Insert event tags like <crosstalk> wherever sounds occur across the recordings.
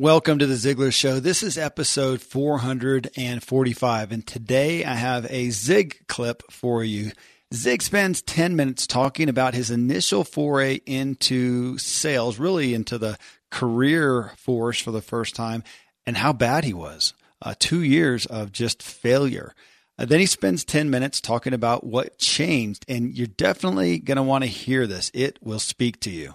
Welcome to the Ziglar Show. This is episode 445, and today I have a Zig clip for you. Zig spends 10 minutes talking about his initial foray into sales, really into the career force for the first time, and how bad he was. Uh, two years of just failure. Uh, then he spends 10 minutes talking about what changed, and you're definitely going to want to hear this. It will speak to you.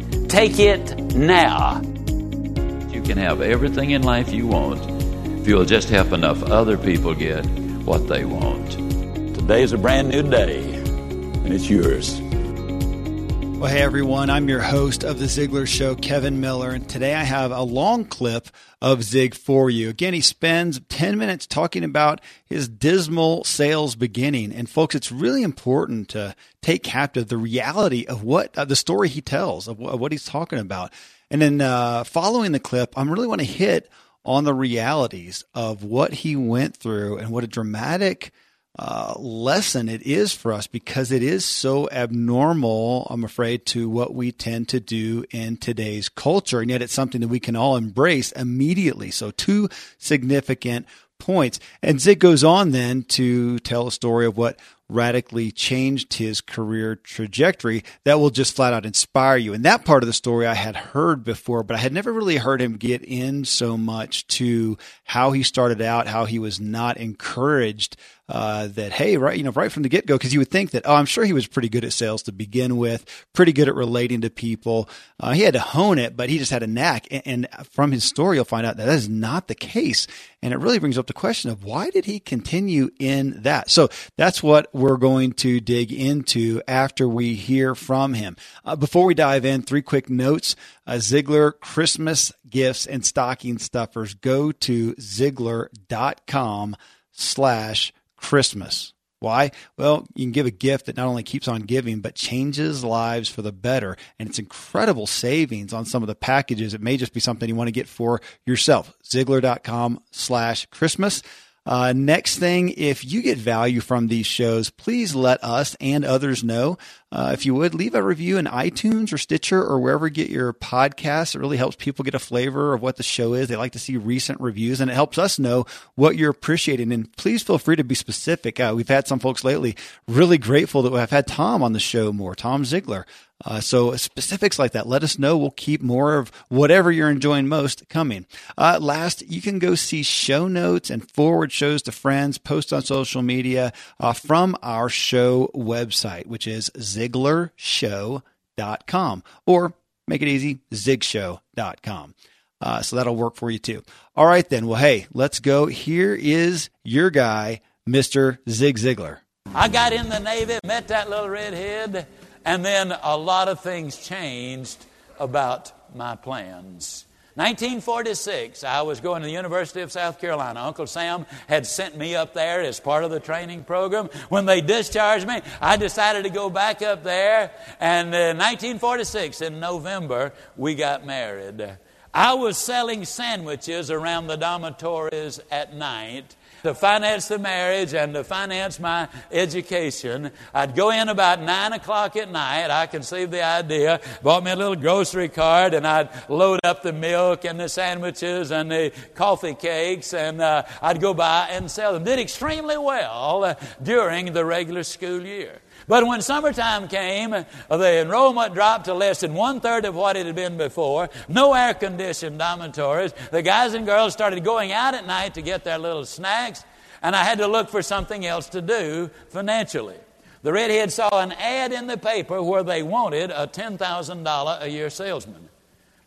Take it now. You can have everything in life you want if you'll just help enough other people get what they want. Today is a brand new day, and it's yours. Well, hey everyone, I'm your host of The Ziglar Show, Kevin Miller, and today I have a long clip of Zig for you. Again, he spends 10 minutes talking about his dismal sales beginning. And folks, it's really important to take captive the reality of what uh, the story he tells, of, of, what he's talking about. And then uh, following the clip, I really want to hit on the realities of what he went through and what a dramatic uh, lesson it is for us because it is so abnormal, I'm afraid, to what we tend to do in today's culture. And yet it's something that we can all embrace immediately. So, two significant points. And Zig goes on then to tell a story of what radically changed his career trajectory that will just flat out inspire you. And that part of the story I had heard before, but I had never really heard him get in so much to how he started out, how he was not encouraged uh, that hey, right, you know, right from the get go, because you would think that oh, I'm sure he was pretty good at sales to begin with, pretty good at relating to people. Uh, he had to hone it, but he just had a knack. And, and, from his story, you'll find out that that is not the case. And it really brings up the question of why did he continue in that? So that's what we're going to dig into after we hear from him. Uh, before we dive in, three quick notes. Uh, Ziglar Christmas gifts and stocking stuffers. Go to Ziglar.com slash Christmas. Why? Well, you can give a gift that not only keeps on giving, but changes lives for the better. And it's incredible savings on some of the packages. It may just be something you want to get for yourself. Ziglar.com slash Christmas. Uh, next thing, if you get value from these shows, please let us and others know. Uh, if you would, leave a review in iTunes or Stitcher or wherever you get your podcasts. It really helps people get a flavor of what the show is. They like to see recent reviews and it helps us know what you're appreciating. And please feel free to be specific. Uh, we've had some folks lately really grateful that we've had Tom on the show more, Tom Ziglar. Uh, so specifics like that, let us know. We'll keep more of whatever you're enjoying most coming. Uh, last, you can go see show notes and forward shows to friends, post on social media uh, from our show website, which is ziglarshow.com or make it easy, zigshow.com. Uh, so that'll work for you too. All right, then. Well, hey, let's go. Here is your guy, Mr. Zig Ziglar. I got in the Navy, met that little redhead and then a lot of things changed about my plans. 1946, I was going to the University of South Carolina. Uncle Sam had sent me up there as part of the training program. When they discharged me, I decided to go back up there. And uh, in 1946, in November, we got married. I was selling sandwiches around the dormitories at night to finance the marriage and to finance my education. I'd go in about 9 o'clock at night. I conceived the idea, bought me a little grocery cart, and I'd load up the milk and the sandwiches and the coffee cakes, and uh, I'd go by and sell them. Did extremely well uh, during the regular school year. But when summertime came, the enrollment dropped to less than one third of what it had been before. No air conditioned dormitories. The guys and girls started going out at night to get their little snacks, and I had to look for something else to do financially. The redhead saw an ad in the paper where they wanted a $10,000 a year salesman.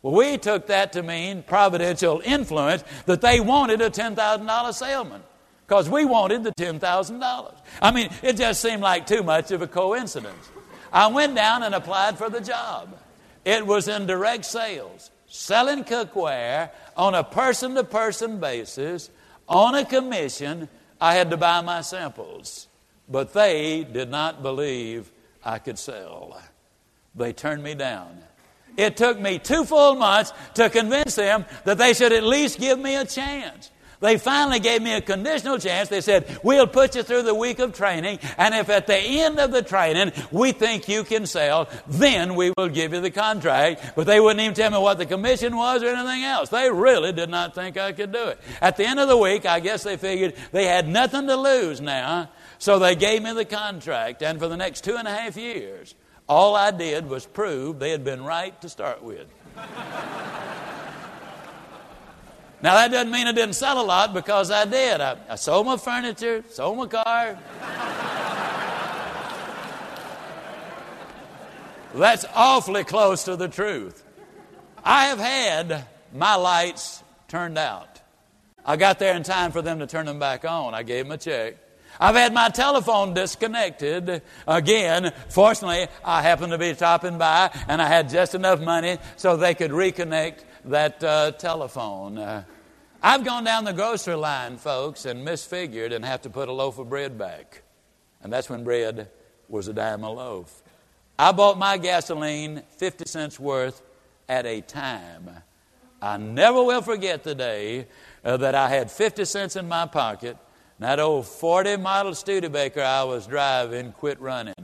Well, we took that to mean providential influence that they wanted a $10,000 salesman because we wanted the $10,000. I mean, it just seemed like too much of a coincidence. I went down and applied for the job. It was in direct sales, selling cookware on a person to person basis, on a commission. I had to buy my samples. But they did not believe I could sell. They turned me down. It took me two full months to convince them that they should at least give me a chance. They finally gave me a conditional chance. They said, We'll put you through the week of training, and if at the end of the training we think you can sell, then we will give you the contract. But they wouldn't even tell me what the commission was or anything else. They really did not think I could do it. At the end of the week, I guess they figured they had nothing to lose now, so they gave me the contract, and for the next two and a half years, all I did was prove they had been right to start with. Now, that doesn't mean I didn't sell a lot because I did. I, I sold my furniture, sold my car. That's awfully close to the truth. I have had my lights turned out. I got there in time for them to turn them back on. I gave them a check. I've had my telephone disconnected again. Fortunately, I happened to be stopping by and I had just enough money so they could reconnect that uh, telephone. Uh, I've gone down the grocery line, folks, and misfigured and have to put a loaf of bread back. And that's when bread was a dime a loaf. I bought my gasoline 50 cents worth at a time. I never will forget the day uh, that I had 50 cents in my pocket And that old 40 model Studebaker I was driving quit running.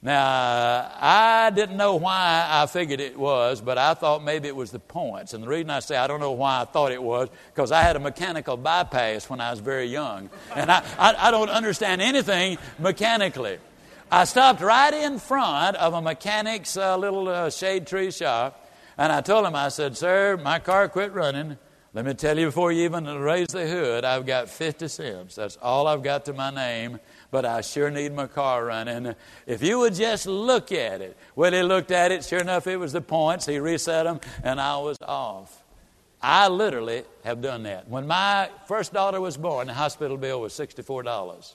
Now, I didn't know why I figured it was, but I thought maybe it was the points. And the reason I say I don't know why I thought it was, because I had a mechanical bypass when I was very young. And I, I, I don't understand anything mechanically. I stopped right in front of a mechanic's uh, little uh, shade tree shop, and I told him, I said, Sir, my car quit running. Let me tell you before you even raise the hood, I've got 50 cents. That's all I've got to my name, but I sure need my car running. If you would just look at it. Well, he looked at it. Sure enough, it was the points. He reset them, and I was off. I literally have done that. When my first daughter was born, the hospital bill was $64.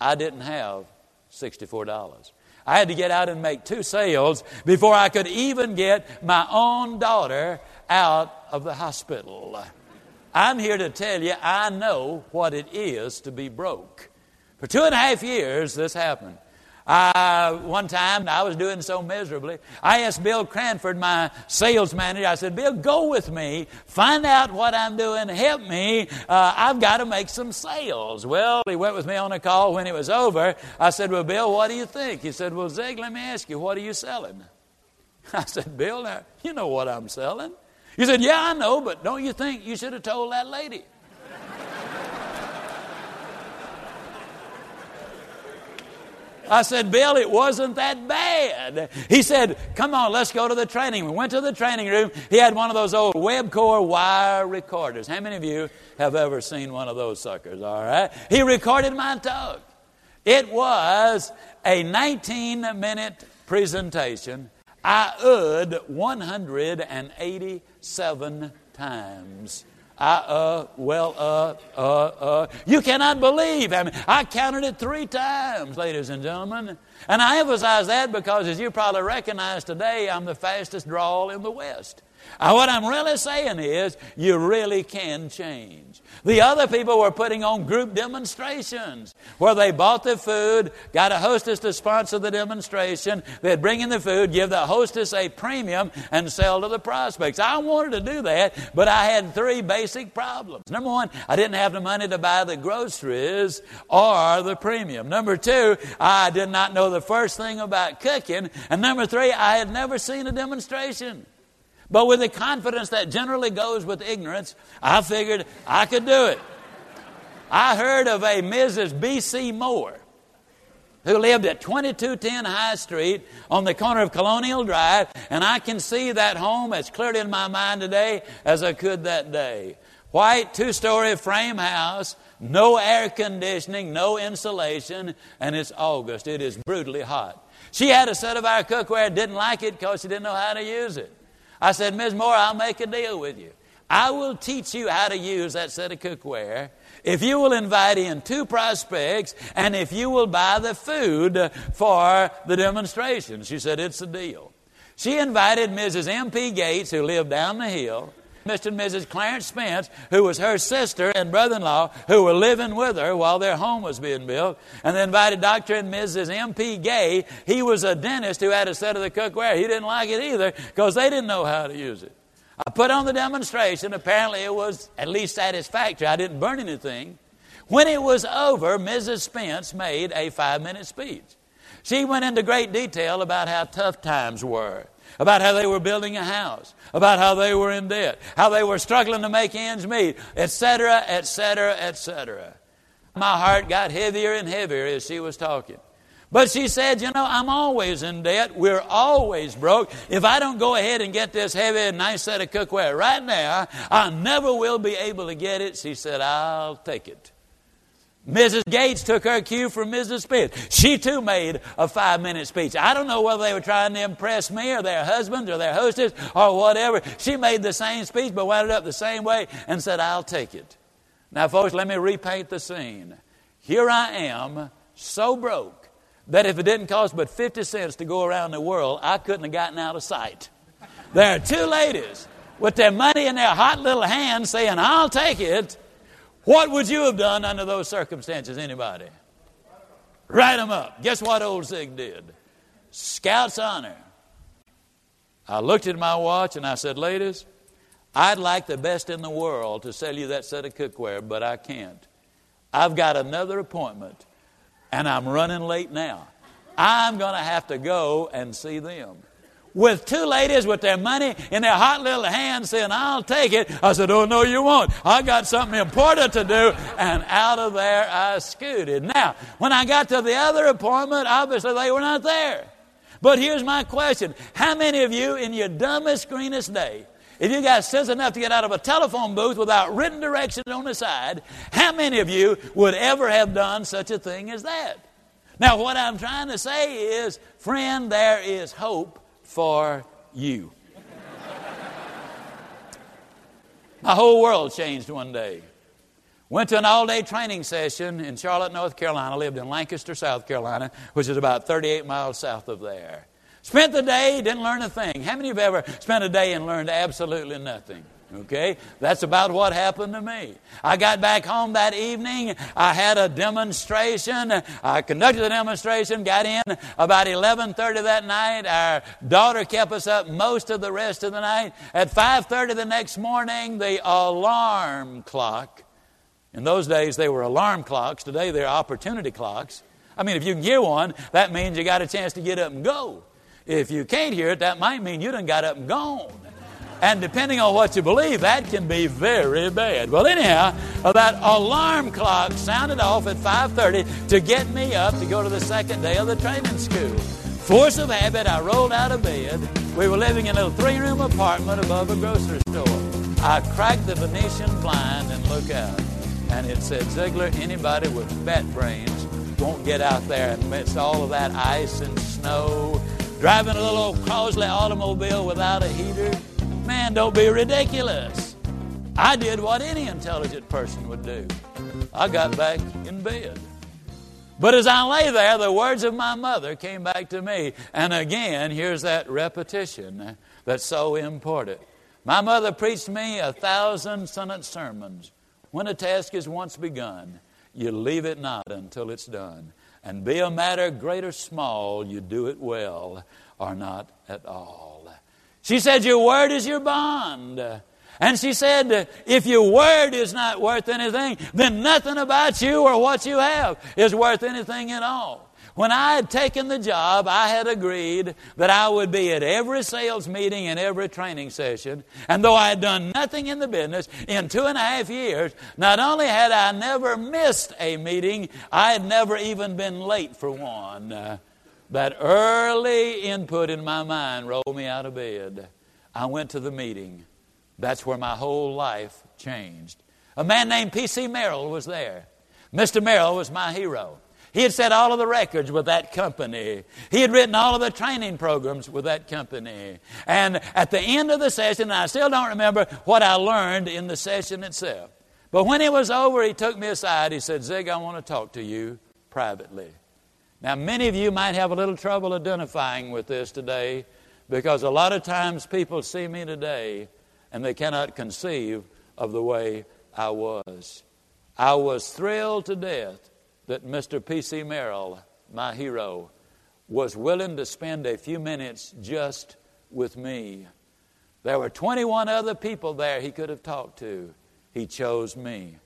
I didn't have $64. I had to get out and make two sales before I could even get my own daughter out of the hospital. I'm here to tell you, I know what it is to be broke. For two and a half years, this happened. One time, I was doing so miserably. I asked Bill Cranford, my sales manager, I said, Bill, go with me, find out what I'm doing, help me. Uh, I've got to make some sales. Well, he went with me on a call. When it was over, I said, Well, Bill, what do you think? He said, Well, Zig, let me ask you, what are you selling? <laughs> I said, Bill, now, you know what I'm selling. He said, Yeah, I know, but don't you think you should have told that lady? I said, Bill, it wasn't that bad. He said, Come on, let's go to the training. We went to the training room. He had one of those old Webcor wire recorders. How many of you have ever seen one of those suckers? All right. He recorded my talk. It was a 19 minute presentation. I ud 187 times. I, uh, well, uh, uh, uh. You cannot believe. I mean, I counted it three times, ladies and gentlemen. And I emphasize that because, as you probably recognize today, I'm the fastest drawl in the West. What I'm really saying is, you really can change. The other people were putting on group demonstrations where they bought the food, got a hostess to sponsor the demonstration. They'd bring in the food, give the hostess a premium, and sell to the prospects. I wanted to do that, but I had three basic problems. Number one, I didn't have the money to buy the groceries or the premium. Number two, I did not know the first thing about cooking. And number three, I had never seen a demonstration. But with the confidence that generally goes with ignorance, I figured I could do it. I heard of a Mrs. B.C. Moore who lived at 2210 High Street on the corner of Colonial Drive, and I can see that home as clearly in my mind today as I could that day. White two story frame house, no air conditioning, no insulation, and it's August. It is brutally hot. She had a set of our cookware, didn't like it because she didn't know how to use it. I said, Ms. Moore, I'll make a deal with you. I will teach you how to use that set of cookware if you will invite in two prospects and if you will buy the food for the demonstration. She said, It's a deal. She invited Mrs. M.P. Gates, who lived down the hill, Mr. and Mrs. Clarence Spence, who was her sister and brother in law, who were living with her while their home was being built. And they invited Dr. and Mrs. M.P. Gay. He was a dentist who had a set of the cookware. He didn't like it either because they didn't know how to use it. I put on the demonstration. Apparently, it was at least satisfactory. I didn't burn anything. When it was over, Mrs. Spence made a five minute speech. She went into great detail about how tough times were about how they were building a house, about how they were in debt, how they were struggling to make ends meet, etc., etc., etc. My heart got heavier and heavier as she was talking. But she said, You know, I'm always in debt. We're always broke. If I don't go ahead and get this heavy and nice set of cookware right now, I never will be able to get it. She said, I'll take it. Mrs. Gates took her cue from Mrs. Smith. She too made a five minute speech. I don't know whether they were trying to impress me or their husbands or their hostess or whatever. She made the same speech but wound it up the same way and said, I'll take it. Now, folks, let me repaint the scene. Here I am, so broke that if it didn't cost but 50 cents to go around the world, I couldn't have gotten out of sight. There are two ladies with their money in their hot little hands saying, I'll take it. What would you have done under those circumstances, anybody? Write them up. Guess what old Zig did? Scout's honor. I looked at my watch and I said, Ladies, I'd like the best in the world to sell you that set of cookware, but I can't. I've got another appointment and I'm running late now. I'm going to have to go and see them with two ladies with their money in their hot little hands saying, I'll take it. I said, Oh, no, you won't. I got something important to do. And out of there I scooted. Now, when I got to the other appointment, obviously they were not there. But here's my question How many of you, in your dumbest, greenest day, if you got sense enough to get out of a telephone booth without written directions on the side, how many of you would ever have done such a thing as that? Now, what I'm trying to say is, friend, there is hope for you. My whole world changed one day. Went to an all day training session in Charlotte, North Carolina. Lived in Lancaster, South Carolina, which is about 38 miles south of there. Spent the day, didn't learn a thing. How many of you have ever spent a day and learned absolutely nothing? Okay? That's about what happened to me. I got back home that evening. I had a demonstration. I conducted the demonstration, got in about 11:30 that night. Our daughter kept us up most of the rest of the night. At 5:30 the next morning, the alarm clock. In those days they were alarm clocks. Today they're opportunity clocks. I mean, if you can hear one, that means you got a chance to get up and go. If you can't hear it, that might mean you done got up and gone. And depending on what you believe, that can be very bad. Well, anyhow, that alarm clock sounded off at 5:30 to get me up to go to the second day of the training school. Force of habit, I rolled out of bed. We were living in a three-room apartment above a grocery store. I cracked the Venetian blind and look out, and it said, Ziglar, anybody with bat brains won't get out there amidst all of that ice and snow, driving a little Crosley automobile without a heater." Man, don't be ridiculous. I did what any intelligent person would do. I got back in bed. But as I lay there, the words of my mother came back to me. And again, here's that repetition that's so important. My mother preached me a thousand sentence sermons. When a task is once begun, you leave it not until it's done. And be a matter great or small, you do it well or not at all. She said, Your word is your bond. And she said, If your word is not worth anything, then nothing about you or what you have is worth anything at all. When I had taken the job, I had agreed that I would be at every sales meeting and every training session. And though I had done nothing in the business in two and a half years, not only had I never missed a meeting, I had never even been late for one. That early input in my mind rolled me out of bed. I went to the meeting. That's where my whole life changed. A man named P.C. Merrill was there. Mr. Merrill was my hero. He had set all of the records with that company. He had written all of the training programs with that company. And at the end of the session, I still don't remember what I learned in the session itself. But when it was over, he took me aside. He said, Zig, I want to talk to you privately. Now, many of you might have a little trouble identifying with this today, because a lot of times people see me today and they cannot conceive of the way I was. I was thrilled to death that Mr. P.C. Merrill, my hero, was willing to spend a few minutes just with me. There were 21 other people there he could have talked to. He chose me.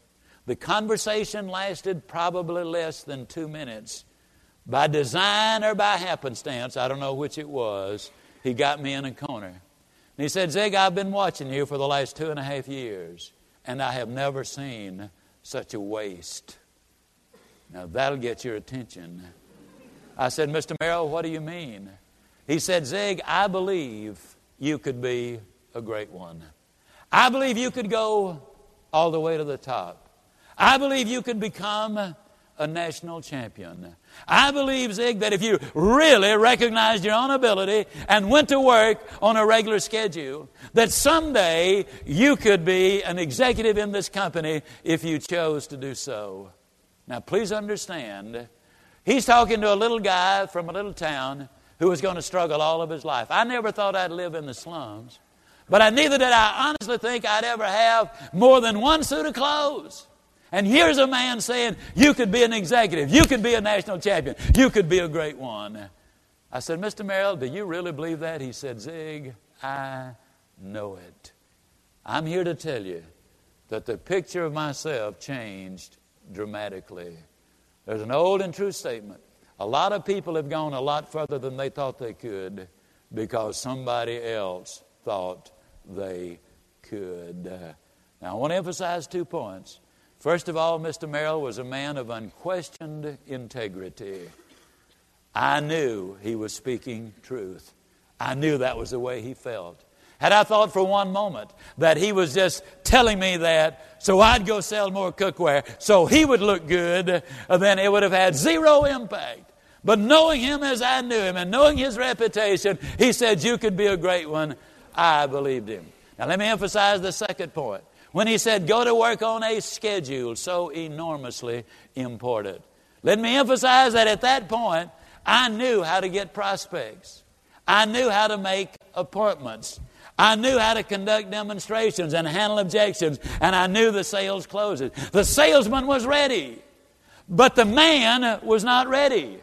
The conversation lasted probably less than two minutes. By design or by happenstance, I don't know which it was, he got me in a corner. And he said, Zig, I've been watching you for the last two and a half years, and I have never seen such a waste. Now that'll get your attention. I said, Mr. Merrill, what do you mean? He said, Zig, I believe you could be a great one. I believe you could go all the way to the top. I believe you could become a national champion. I believe, Zig, that if you really recognized your own ability and went to work on a regular schedule, that someday you could be an executive in this company if you chose to do so. Now, please understand, he's talking to a little guy from a little town who was going to struggle all of his life. I never thought I'd live in the slums, but I neither did I honestly think I'd ever have more than one suit of clothes. And here's a man saying, You could be an executive, you could be a national champion, you could be a great one. I said, Mr. Merrill, do you really believe that? He said, Zig, I know it. I'm here to tell you that the picture of myself changed dramatically. There's an old and true statement. A lot of people have gone a lot further than they thought they could because somebody else thought they could. Now, I want to emphasize two points. First of all, Mr. Merrill was a man of unquestioned integrity. I knew he was speaking truth. I knew that was the way he felt. Had I thought for one moment that he was just telling me that so I'd go sell more cookware so he would look good, then it would have had zero impact. But knowing him as I knew him and knowing his reputation, he said, You could be a great one. I believed him. Now, let me emphasize the second point when he said, Go to work on a schedule, so enormously important. Let me emphasize that at that point, I knew how to get prospects, I knew how to make appointments. I knew how to conduct demonstrations and handle objections, and I knew the sales closes. The salesman was ready, but the man was not ready.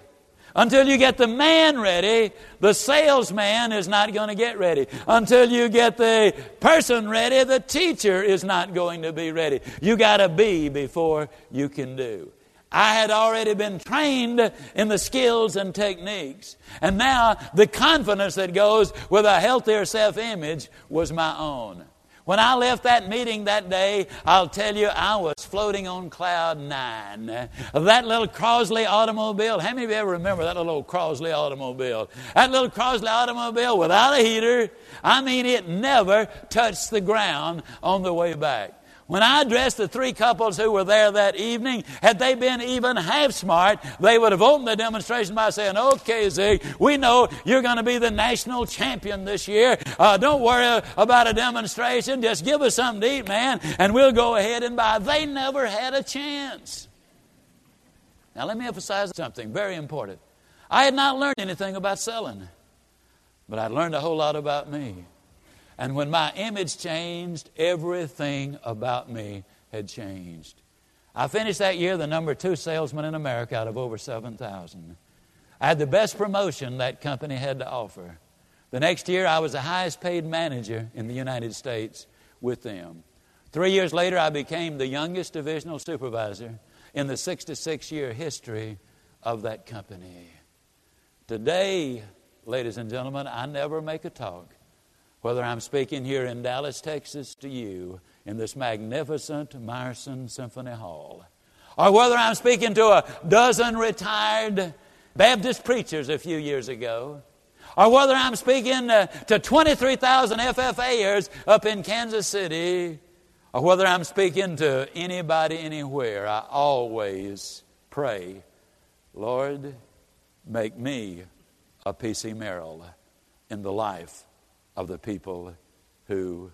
Until you get the man ready, the salesman is not going to get ready. Until you get the person ready, the teacher is not going to be ready. You got to be before you can do. I had already been trained in the skills and techniques. And now the confidence that goes with a healthier self image was my own. When I left that meeting that day, I'll tell you, I was floating on cloud nine. That little Crosley automobile, how many of you ever remember that little Crosley automobile? That little Crosley automobile without a heater, I mean, it never touched the ground on the way back. When I addressed the three couples who were there that evening, had they been even half smart, they would have opened the demonstration by saying, Okay, Zig, we know you're going to be the national champion this year. Uh, don't worry about a demonstration. Just give us something to eat, man, and we'll go ahead and buy. They never had a chance. Now, let me emphasize something very important. I had not learned anything about selling, but I'd learned a whole lot about me. And when my image changed, everything about me had changed. I finished that year the number two salesman in America out of over 7,000. I had the best promotion that company had to offer. The next year, I was the highest paid manager in the United States with them. Three years later, I became the youngest divisional supervisor in the 66 year history of that company. Today, ladies and gentlemen, I never make a talk whether I'm speaking here in Dallas, Texas to you in this magnificent Meyerson Symphony Hall, or whether I'm speaking to a dozen retired Baptist preachers a few years ago, or whether I'm speaking uh, to 23,000 FFAers up in Kansas City, or whether I'm speaking to anybody anywhere, I always pray, Lord, make me a P.C. Merrill in the life of the people who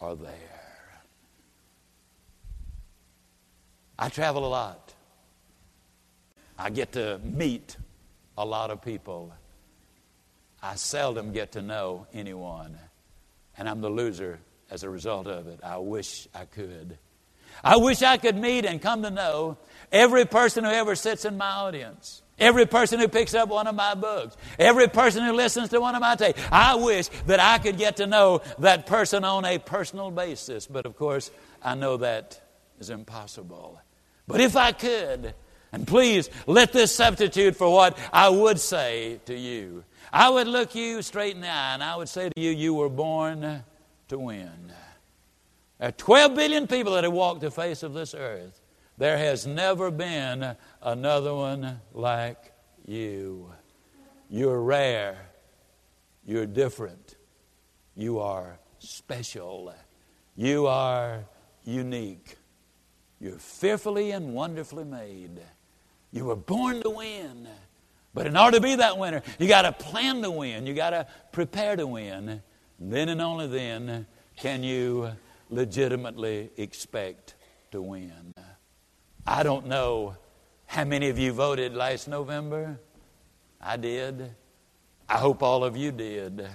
are there. I travel a lot. I get to meet a lot of people. I seldom get to know anyone, and I'm the loser as a result of it. I wish I could. I wish I could meet and come to know every person who ever sits in my audience. Every person who picks up one of my books, every person who listens to one of my tapes, I wish that I could get to know that person on a personal basis. But of course, I know that is impossible. But if I could, and please let this substitute for what I would say to you, I would look you straight in the eye and I would say to you, You were born to win. There are 12 billion people that have walked the face of this earth. There has never been another one like you. You're rare. You're different. You are special. You are unique. You're fearfully and wonderfully made. You were born to win. But in order to be that winner, you got to plan to win. You got to prepare to win. Then and only then can you legitimately expect to win. I don't know how many of you voted last November. I did. I hope all of you did.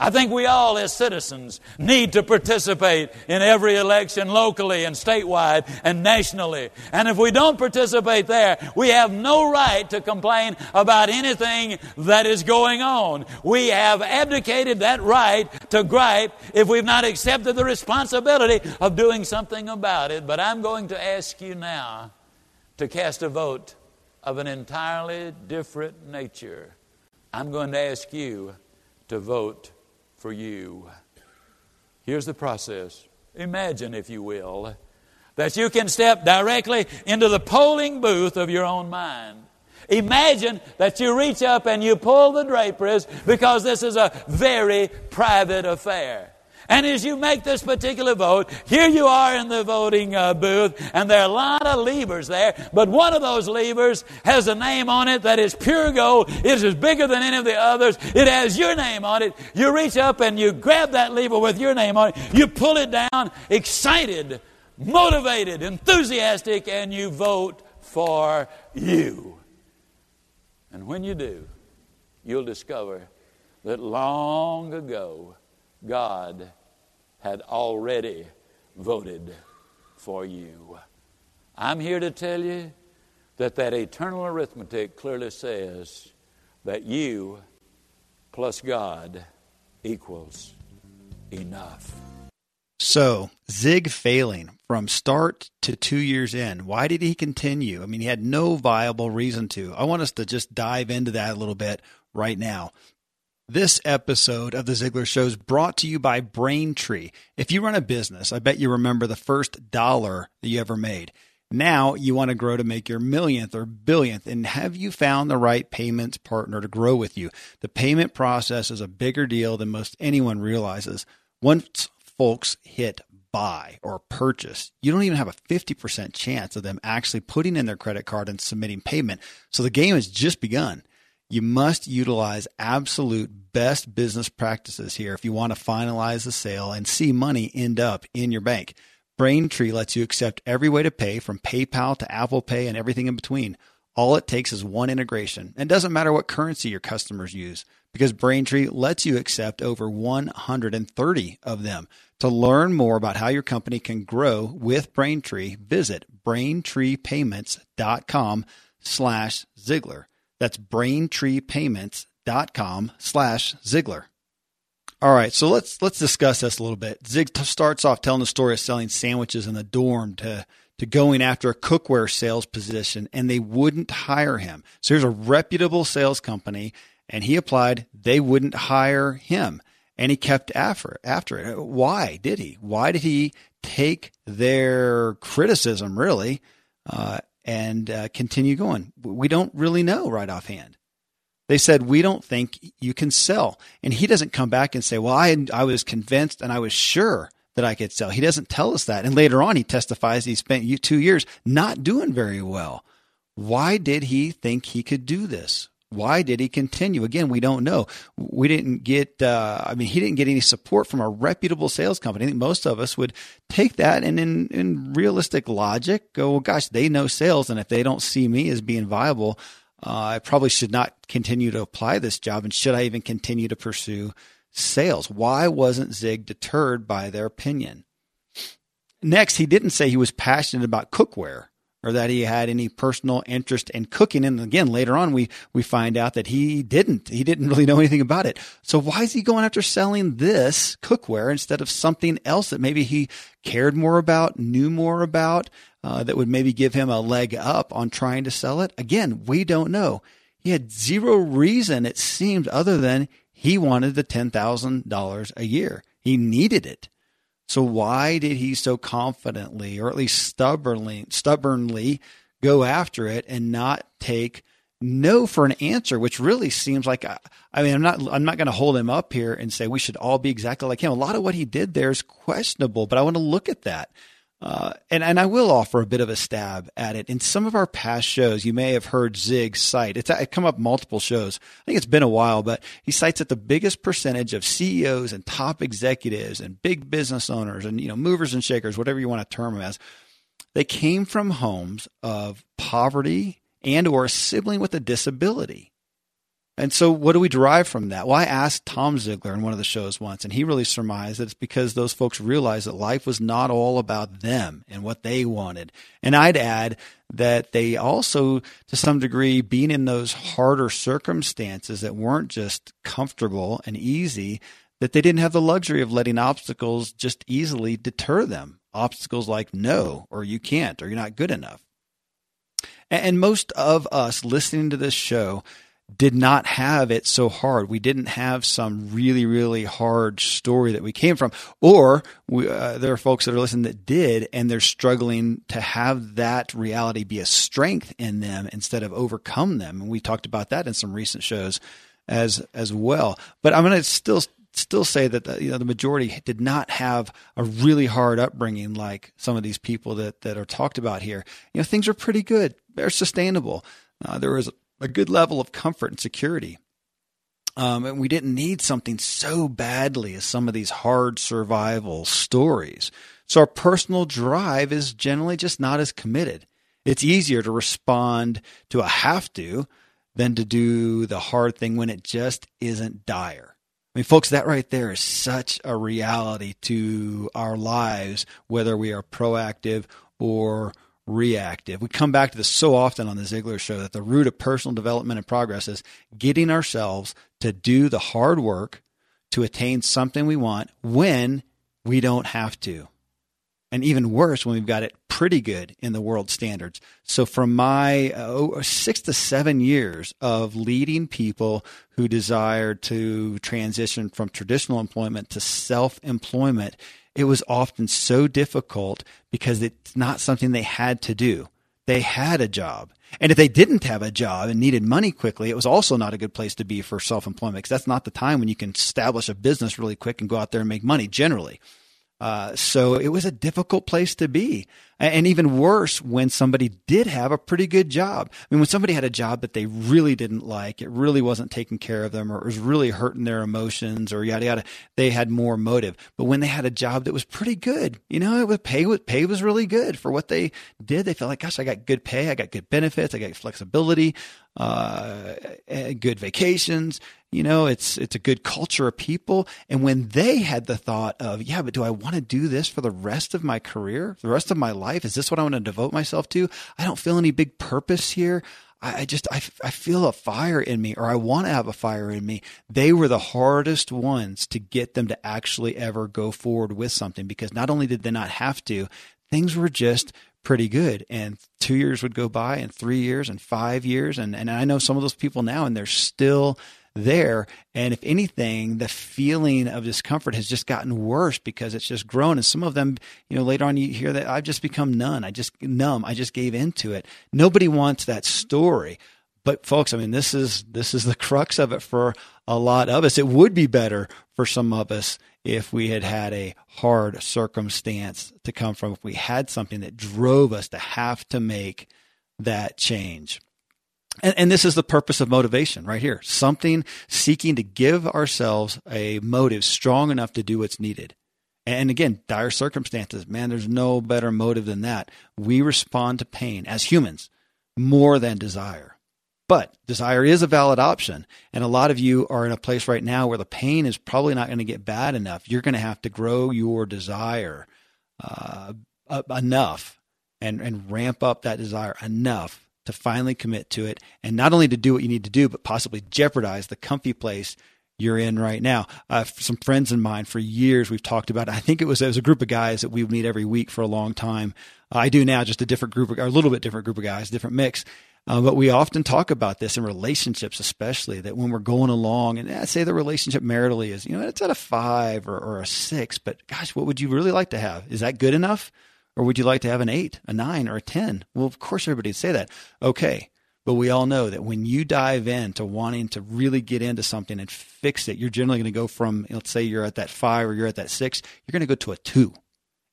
I think we all, as citizens, need to participate in every election locally and statewide and nationally. And if we don't participate there, we have no right to complain about anything that is going on. We have abdicated that right to gripe if we've not accepted the responsibility of doing something about it. But I'm going to ask you now to cast a vote of an entirely different nature. I'm going to ask you to vote for you. Here's the process. Imagine, if you will, that you can step directly into the polling booth of your own mind. Imagine that you reach up and you pull the draperies because this is a very private affair. And as you make this particular vote, here you are in the voting uh, booth, and there are a lot of levers there, but one of those levers has a name on it that is pure gold. It is bigger than any of the others. It has your name on it. You reach up and you grab that lever with your name on it. You pull it down, excited, motivated, enthusiastic, and you vote for you. And when you do, you'll discover that long ago, God had already voted for you. I'm here to tell you that that eternal arithmetic clearly says that you plus God equals enough. So, Zig failing from start to two years in. Why did he continue? I mean, he had no viable reason to. I want us to just dive into that a little bit right now. This episode of The Ziglar Show is brought to you by Braintree. If you run a business, I bet you remember the first dollar that you ever made. Now you want to grow to make your millionth or billionth. And have you found the right payments partner to grow with you? The payment process is a bigger deal than most anyone realizes. Once folks hit buy or purchase, you don't even have a 50% chance of them actually putting in their credit card and submitting payment. So the game has just begun you must utilize absolute best business practices here if you want to finalize the sale and see money end up in your bank. Braintree lets you accept every way to pay from PayPal to Apple Pay and everything in between. All it takes is one integration. And doesn't matter what currency your customers use because Braintree lets you accept over 130 of them. To learn more about how your company can grow with Braintree, visit braintreepayments.com slash Ziglar. That's braintreepayments.com slash Ziglar. All right, so let's let's discuss this a little bit. Zig starts off telling the story of selling sandwiches in the dorm to to going after a cookware sales position, and they wouldn't hire him. So here's a reputable sales company, and he applied. They wouldn't hire him, and he kept after after it. Why did he? Why did he take their criticism really uh, and uh, continue going. We don't really know right offhand. They said, We don't think you can sell. And he doesn't come back and say, Well, I, I was convinced and I was sure that I could sell. He doesn't tell us that. And later on, he testifies he spent two years not doing very well. Why did he think he could do this? Why did he continue? Again, we don't know. We didn't get, uh, I mean, he didn't get any support from a reputable sales company. I think most of us would take that and in, in realistic logic go, well, gosh, they know sales. And if they don't see me as being viable, Uh, I probably should not continue to apply this job, and should I even continue to pursue sales? Why wasn't Zig deterred by their opinion? Next, he didn't say he was passionate about cookware or that he had any personal interest in cooking. And again, later on, we, we find out that he didn't. He didn't really know anything about it. So why is he going after selling this cookware instead of something else that maybe he cared more about, knew more about, uh, that would maybe give him a leg up on trying to sell it? Again, we don't know. He had zero reason, it seemed, other than he wanted the $10,000 a year. He needed it. So why did he so confidently, or at least stubbornly, stubbornly go after it and not take no for an answer, which really seems like I, I mean I'm not I'm not going to hold him up here and say we should all be exactly like him. A lot of what he did there is questionable, but I want to look at that. Uh, and, and I will offer a bit of a stab at it. In some of our past shows, you may have heard Zig cite, it's, it's come up multiple shows. I think it's been a while, but he cites that the biggest percentage of CEOs and top executives and big business owners and, you know, movers and shakers, whatever you want to term them as, they came from homes of poverty and or a sibling with a disability. And so, what do we derive from that? Well, I asked Tom Ziglar in one of the shows once, and he really surmised that it's because those folks realized that life was not all about them and what they wanted. And I'd add that they also, to some degree, being in those harder circumstances that weren't just comfortable and easy, that they didn't have the luxury of letting obstacles just easily deter them. Obstacles like no, or you can't, or you're not good enough. And most of us listening to this show, did not have it so hard. We didn't have some really, really hard story that we came from. Or we, uh, there are folks that are listening that did, and they're struggling to have that reality be a strength in them instead of overcome them. And we talked about that in some recent shows as as well. But I'm going to still still say that the, you know the majority did not have a really hard upbringing like some of these people that that are talked about here. You know, things are pretty good. They're sustainable. Uh, there was a good level of comfort and security. Um, and we didn't need something so badly as some of these hard survival stories. So our personal drive is generally just not as committed. It's easier to respond to a have to than to do the hard thing when it just isn't dire. I mean, folks, that right there is such a reality to our lives, whether we are proactive or reactive. We come back to this so often on the Ziglar show that the root of personal development and progress is getting ourselves to do the hard work to attain something we want when we don't have to. And even worse, when we've got it pretty good in the world standards. So, from my uh, six to seven years of leading people who desire to transition from traditional employment to self employment, it was often so difficult because it's not something they had to do. They had a job. And if they didn't have a job and needed money quickly, it was also not a good place to be for self employment because that's not the time when you can establish a business really quick and go out there and make money generally. Uh, so it was a difficult place to be. And even worse, when somebody did have a pretty good job. I mean, when somebody had a job that they really didn't like, it really wasn't taking care of them, or it was really hurting their emotions, or yada yada, they had more motive. But when they had a job that was pretty good, you know, it was pay pay was really good for what they did. They felt like, gosh, I got good pay, I got good benefits, I got flexibility, uh, good vacations. You know, it's it's a good culture of people. And when they had the thought of, yeah, but do I want to do this for the rest of my career, the rest of my life? Is this what I want to devote myself to? I don't feel any big purpose here. I, just I, I feel a fire in me, or I want to have a fire in me. They were the hardest ones to get them to actually ever go forward with something because not only did they not have to, things were just pretty good. And two years would go by, and three years, and five years, and and I know some of those people now, and they're still there. And if anything, the feeling of discomfort has just gotten worse because it's just grown. And some of them, you know, later on you hear that I've just become numb. I just numb. I just gave into it. Nobody wants that story. But folks, I mean, this is this is the crux of it for a lot of us. It would be better for some of us if we had had a hard circumstance to come from, if we had something that drove us to have to make that change. And, and, this is the purpose of motivation right here something seeking to give ourselves a motive strong enough to do what's needed. And again, dire circumstances, man, there's no better motive than that. We respond to pain as humans more than desire. But desire is a valid option. And a lot of you are in a place right now where the pain is probably not going to get bad enough. You're going to have to grow your desire uh, enough and, and ramp up that desire enough to finally commit to it. And not only to do what you need to do, but possibly jeopardize the comfy place you're in right now. Uh, some friends of mine for years we've talked about. I think it was it was a group of guys that we meet every week for a long time. I do now, just a different group, or a little bit different group of guys, different mix. Uh, but we often talk about this in relationships, especially that when we're going along, and I say the relationship maritally is, you know, it's at a five or, or a six, but gosh, what would you really like to have? Is that good enough? Or would you like to have an eight, a nine, or a 10? Well, of course, everybody'd say that. Okay. But we all know that when you dive into wanting to really get into something and fix it, you're generally going to go from, let's say you're at that five or you're at that six, you're going to go to a two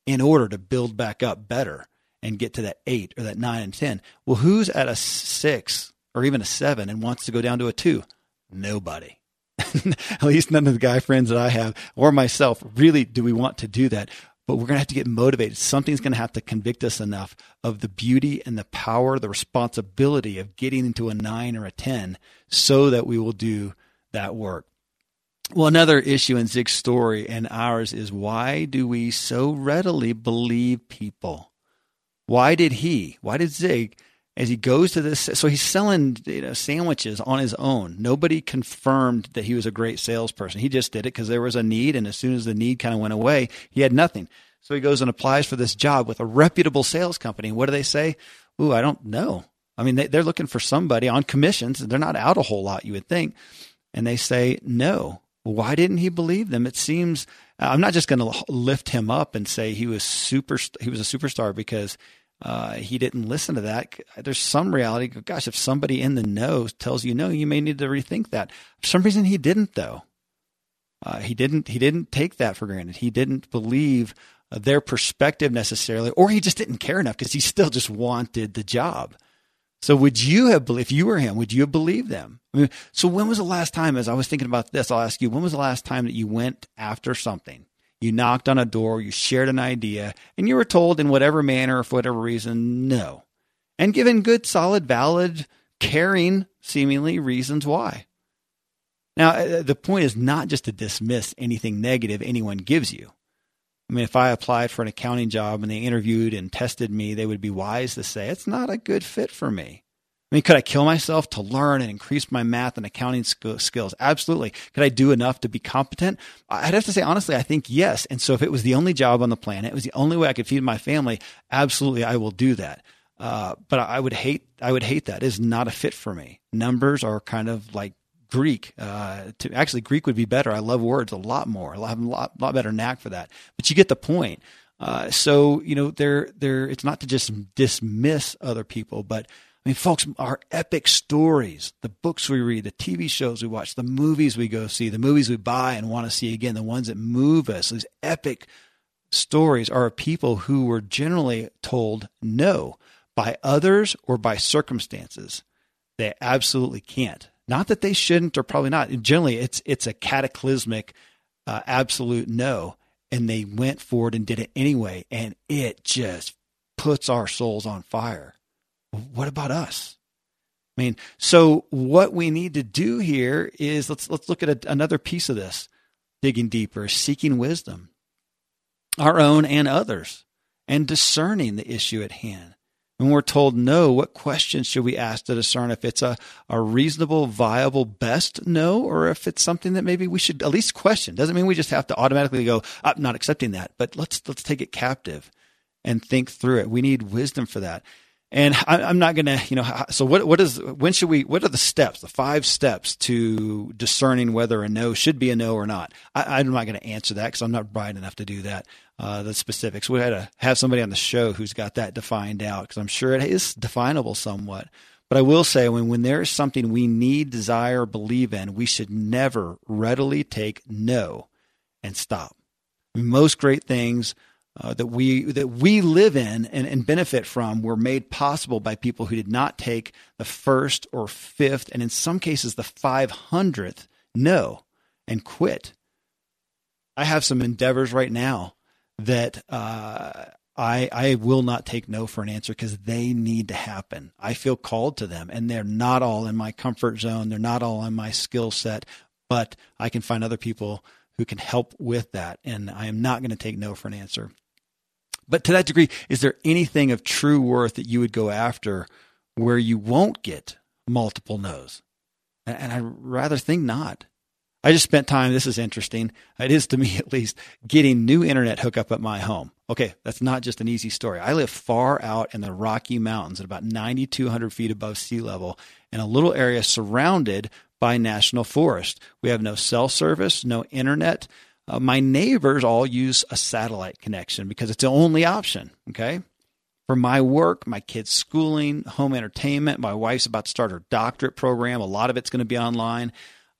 in order to build back up better and get to that eight or that nine and 10. Well, who's at a six or even a seven and wants to go down to a two? Nobody. <laughs> at least none of the guy friends that I have or myself really do we want to do that but we're going to have to get motivated. Something's going to have to convict us enough of the beauty and the power, the responsibility of getting into a nine or a 10 so that we will do that work. Well, another issue in Zig's story and ours is why do we so readily believe people? Why did he, why did Zig as he goes to this. So he's selling you know, sandwiches on his own. Nobody confirmed that he was a great salesperson. He just did it because there was a need, and as soon as the need kind of went away, he had nothing. So he goes and applies for this job with a reputable sales company. What do they say? Ooh, I don't know. I mean, they, they're looking for somebody on commissions. They're not out a whole lot, you would think. And they say no. Why didn't he believe them? It seems I'm not just going to lift him up and say he was super. He was a superstar because uh, he didn't listen to that. There's some reality. Gosh, if somebody in the know tells you no, you may need to rethink that. For some reason, he didn't though. Uh, he didn't. He didn't take that for granted. He didn't believe their perspective necessarily, or he just didn't care enough because he still just wanted the job. So, would you have, believed, if you were him, would you have believed them? I mean, so when was the last time? As I was thinking about this, I'll ask you: When was the last time that you went after something? You knocked on a door, you shared an idea, and you were told in whatever manner or for whatever reason, no. And given good, solid, valid, caring, seemingly reasons why. Now, uh, the point is not just to dismiss anything negative anyone gives you. I mean, if I applied for an accounting job and they interviewed and tested me, they would be wise to say, it's not a good fit for me. I mean, could I kill myself to learn and increase my math and accounting skills? Absolutely. Could I do enough to be competent? I'd have to say, honestly, I think yes. And so if it was the only job on the planet, it was the only way I could feed my family, absolutely, I will do that. Uh, but I would hate, I would hate that. It is not a fit for me. Numbers are kind of like Greek. Uh, to actually, Greek would be better. I love words a lot more. I have a lot, lot better knack for that. But you get the point. Uh, so you know, there, there. It's not to just dismiss other people, but I mean, folks, our epic stories, the books we read, the TV shows we watch, the movies we go see, the movies we buy and want to see again, the ones that move us, these epic stories are of people who were generally told no by others or by circumstances. They absolutely can't. Not that they shouldn't or probably not. Generally, it's it's a cataclysmic, uh, absolute no, and they went forward and did it anyway, and it just puts our souls on fire what about us? I mean, so what we need to do here is let's let's look at a, another piece of this, digging deeper, seeking wisdom, our own and others, and discerning the issue at hand. When we're told no, what questions should we ask to discern if it's a, a reasonable, viable, best no, or if it's something that maybe we should at least question? Doesn't mean we just have to automatically go, I'm not accepting that, but let's let's take it captive and think through it. We need wisdom for that. And I, am not going to, you know, so what, what is, when should we, what are the steps, the five steps to discerning whether a no should be a no or not? I, am not going to answer that because I'm not bright enough to do that, uh, the specifics. We had to have somebody on the show who's got that defined out because I'm sure it is definable somewhat. But I will say when, when there is something we need, desire, believe in, we should never readily take no and stop. Most great things uh, that we that we live in and, and benefit from were made possible by people who did not take the first or fifth and in some cases the 500th no and quit i have some endeavors right now that uh, I, I will not take no for an answer because they need to happen. I feel called to them and they're not all in my comfort zone. They're not all in my skill set, but I can find other people who can help with that. And I am not going to take no for an answer. But to that degree, is there anything of true worth that you would go after where you won't get multiple no's? And I rather think not. I just spent time, this is interesting. It is to me <laughs> at least, getting new internet hookup at my home. Okay, that's not just an easy story. I live far out in the Rocky Mountains at about 9,200 feet above sea level in a little area surrounded by national forest. We have no cell service, no internet. Uh, my neighbors all use a satellite connection because it's the only option. Okay. For my work, my kids' schooling, home entertainment, my wife's about to start her doctorate program. A lot of it's going to be online.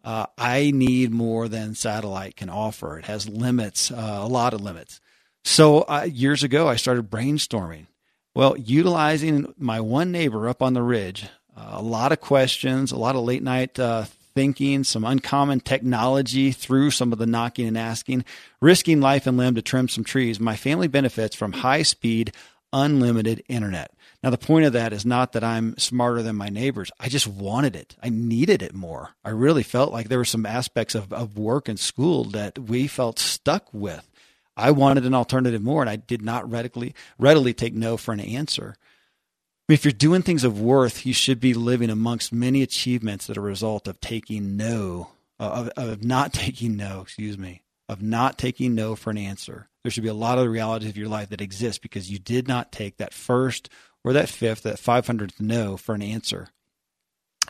Uh, I need more than satellite can offer. It has limits, uh, a lot of limits. So uh, years ago, I started brainstorming. Well, utilizing my one neighbor up on the ridge, uh, a lot of questions, a lot of late night uh, thinking, some uncommon technology through some of the knocking and asking, risking life and limb to trim some trees. My family benefits from high speed, unlimited internet. Now, the point of that is not that I'm smarter than my neighbors. I just wanted it. I needed it more. I really felt like there were some aspects of, of work and school that we felt stuck with. I wanted an alternative more, and I did not readily, readily take no for an answer. I mean, if you're doing things of worth, you should be living amongst many achievements that are a result of taking no, of, of not <laughs> taking no, excuse me, of not taking no for an answer. There should be a lot of the realities of your life that exist because you did not take that first or that fifth, that 500th no for an answer.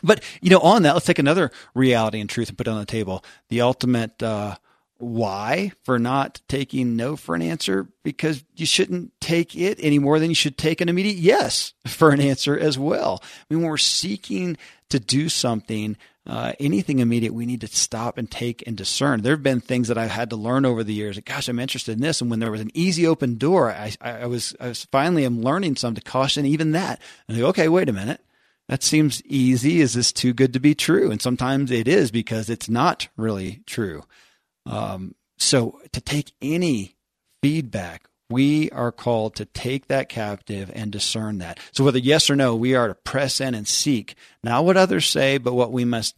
But, you know, on that, let's take another reality and truth and put it on the table. The ultimate uh, why for not taking no for an answer because you shouldn't take it any more than you should take an immediate yes for an answer as well. I mean, when we're seeking to do something, uh, anything immediate, we need to stop and take and discern. There have been things that I've had to learn over the years. Gosh, I'm interested in this, and when there was an easy open door, I, I was I was finally am learning some to caution even that. And go, okay, wait a minute. That seems easy. Is this too good to be true? And sometimes it is because it's not really true. Um, so to take any feedback we are called to take that captive and discern that. So, whether yes or no, we are to press in and seek not what others say, but what we must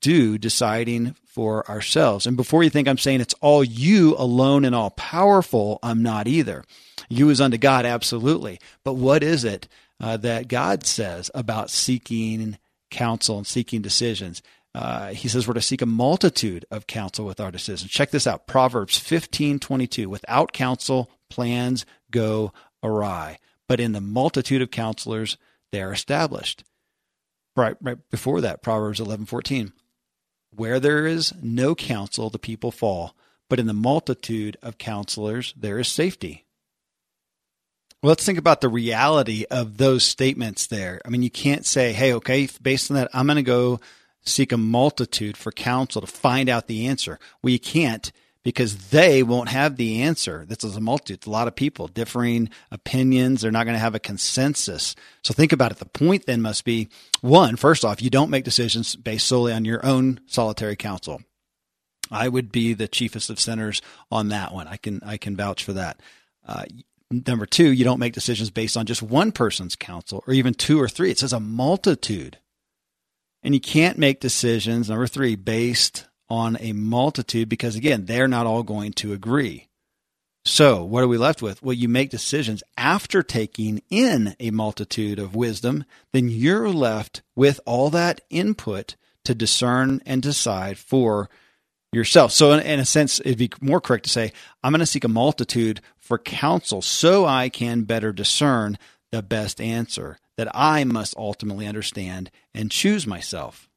do, deciding for ourselves. And before you think I'm saying it's all you alone and all powerful, I'm not either. You is unto God, absolutely. But what is it uh, that God says about seeking counsel and seeking decisions? Uh, he says we're to seek a multitude of counsel with our decisions. Check this out Proverbs 15 22. Without counsel, plans go awry, but in the multitude of counselors, they are established. Right, right before that, Proverbs 11 14. Where there is no counsel, the people fall, but in the multitude of counselors, there is safety. Well, let's think about the reality of those statements there. I mean, you can't say, hey, okay, based on that, I'm going to go seek a multitude for counsel to find out the answer. Well, you can't because they won't have the answer. This is a multitude, it's a lot of people, differing opinions. They're not going to have a consensus. So think about it. The point then must be one, first off, you don't make decisions based solely on your own solitary counsel. I would be the chiefest of sinners on that one. I can I can vouch for that. Uh, number two, you don't make decisions based on just one person's counsel or even two or three. It says a multitude. And you can't make decisions, number three, based on a multitude because, again, they're not all going to agree. So, what are we left with? Well, you make decisions after taking in a multitude of wisdom, then you're left with all that input to discern and decide for yourself. So, in, in a sense, it'd be more correct to say, I'm going to seek a multitude for counsel so I can better discern the best answer that I must ultimately understand and choose myself.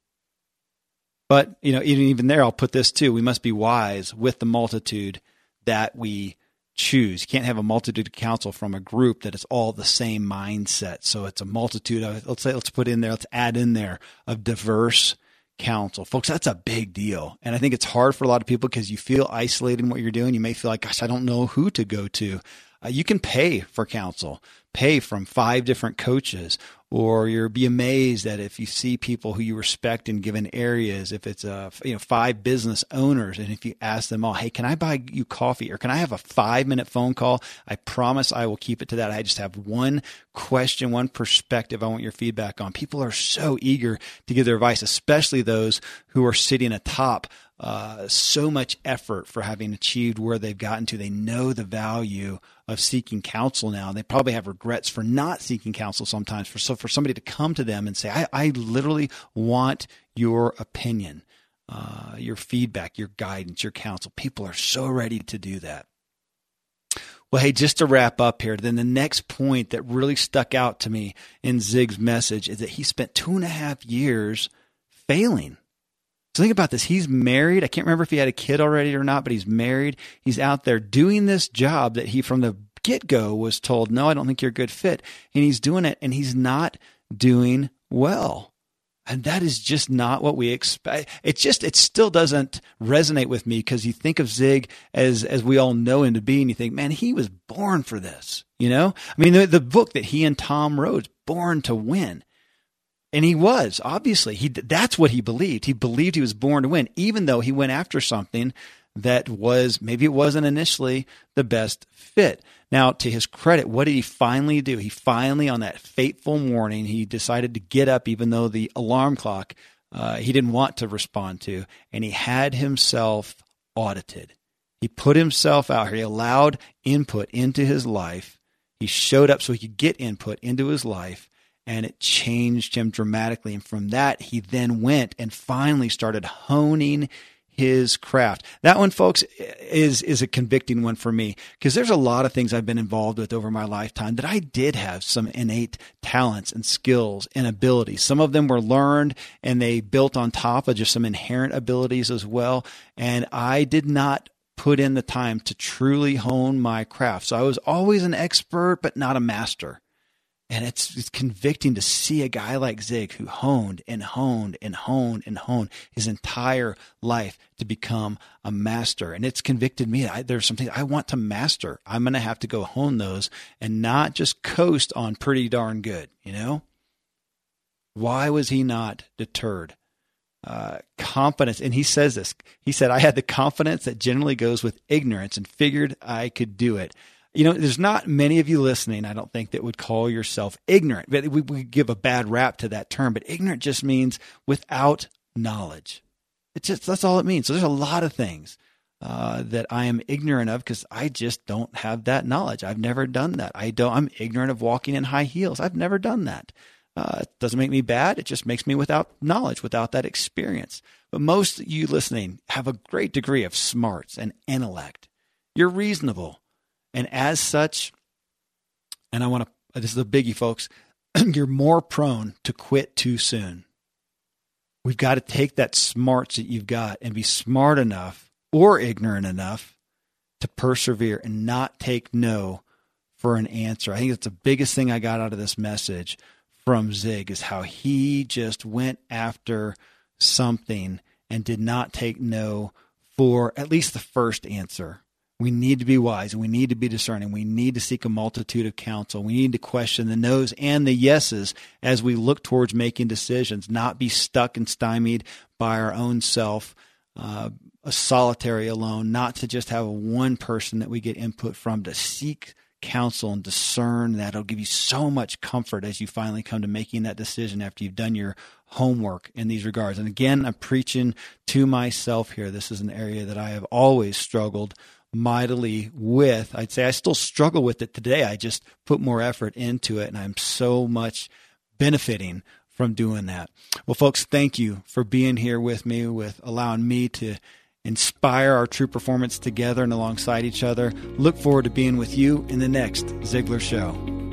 But, you know, even, even there, I'll put this too. We must be wise with the multitude that we choose. You can't have a multitude of counsel from a group that is all the same mindset. So it's a multitude of, let's say, let's put in there, let's add in there of diverse counsel. Folks, that's a big deal. And I think it's hard for a lot of people because you feel isolated in what you're doing. You may feel like, gosh, I don't know who to go to. Uh, you can pay for counsel, pay from five different coaches, or you'll be amazed that if you see people who you respect in given areas, if it's a you know five business owners, and if you ask them all, hey, can I buy you coffee, or can I have a five minute phone call? I promise I will keep it to that. I just have one question, one perspective. I want your feedback on. People are so eager to give their advice, especially those who are sitting atop uh, so much effort for having achieved where they've gotten to. They know the value of seeking counsel now. They probably have regrets for not seeking counsel sometimes. For so for somebody to come to them and say, "I, I literally want your opinion, uh, your feedback, your guidance, your counsel." People are so ready to do that. Well, hey, just to wrap up here, then the next point that really stuck out to me in Zig's message is that he spent two and a half years failing so think about this. He's married. I can't remember if he had a kid already or not, but he's married. He's out there doing this job that he from the get go was told, no, I don't think you're a good fit. And he's doing it and he's not doing well. And that is just not what we expect. It just, it still doesn't resonate with me because you think of Zig as, as we all know him to be and you think, man, he was born for this. You know, I mean, the, the book that he and Tom wrote, Born to Win. And he was, obviously. He, that's what he believed. He believed he was born to win, even though he went after something that was, maybe it wasn't initially the best fit. Now, to his credit, what did he finally do? He finally, on that fateful morning, he decided to get up, even though the alarm clock uh, he didn't want to respond to, and he had himself audited. He put himself out here. He allowed input into his life. He showed up so he could get input into his life and it changed him dramatically. And from that, he then went and finally started honing his craft. That one, folks, is is a convicting one for me because there's a lot of things I've been involved with over my lifetime that I did have some innate talents and skills and abilities. Some of them were learned and they built on top of just some inherent abilities as well. And I did not put in the time to truly hone my craft. So I was always an expert, but not a master. And it's, it's convicting to see a guy like Zig who honed and honed and honed and honed his entire life to become a master. And it's convicted me. I, there's something I want to master. I'm going to have to go hone those and not just coast on pretty darn good, you know? Why was he not deterred? Uh, confidence, and he says this. He said, I had the confidence that generally goes with ignorance and figured I could do it you know, there's not many of you listening, I don't think, that would call yourself ignorant. But we, we give a bad rap to that term, but ignorant just means without knowledge. It's just that's all it means. So there's a lot of things uh, that I am ignorant of because I just don't have that knowledge. I've never done that. I don't. I'm ignorant of walking in high heels. I've never done that. Uh, it doesn't make me bad. It just makes me without knowledge, without that experience. But most of you listening have a great degree of smarts and intellect. You're reasonable. And as such, and I want to, this is a biggie, folks, <clears throat> you're more prone to quit too soon. We've got to take that smarts that you've got and be smart enough or ignorant enough to persevere and not take no for an answer. I think that's the biggest thing I got out of this message from Zig is how he just went after something and did not take no for at least the first answer. We need to be wise and we need to be discerning. We need to seek a multitude of counsel. We need to question the no's and the yeses as we look towards making decisions, not be stuck and stymied by our own self, uh, a solitary alone, not to just have one person that we get input from, to seek counsel and discern that. It'll give you so much comfort as you finally come to making that decision after you've done your homework in these regards. And again, I'm preaching to myself here. This is an area that I have always struggled mightily with. I'd say I still struggle with it today. I just put more effort into it, and I'm so much benefiting from doing that. Well, folks, thank you for being here with me, with allowing me to inspire our true performance together and alongside each other. Look forward to being with you in the next Ziglar Show.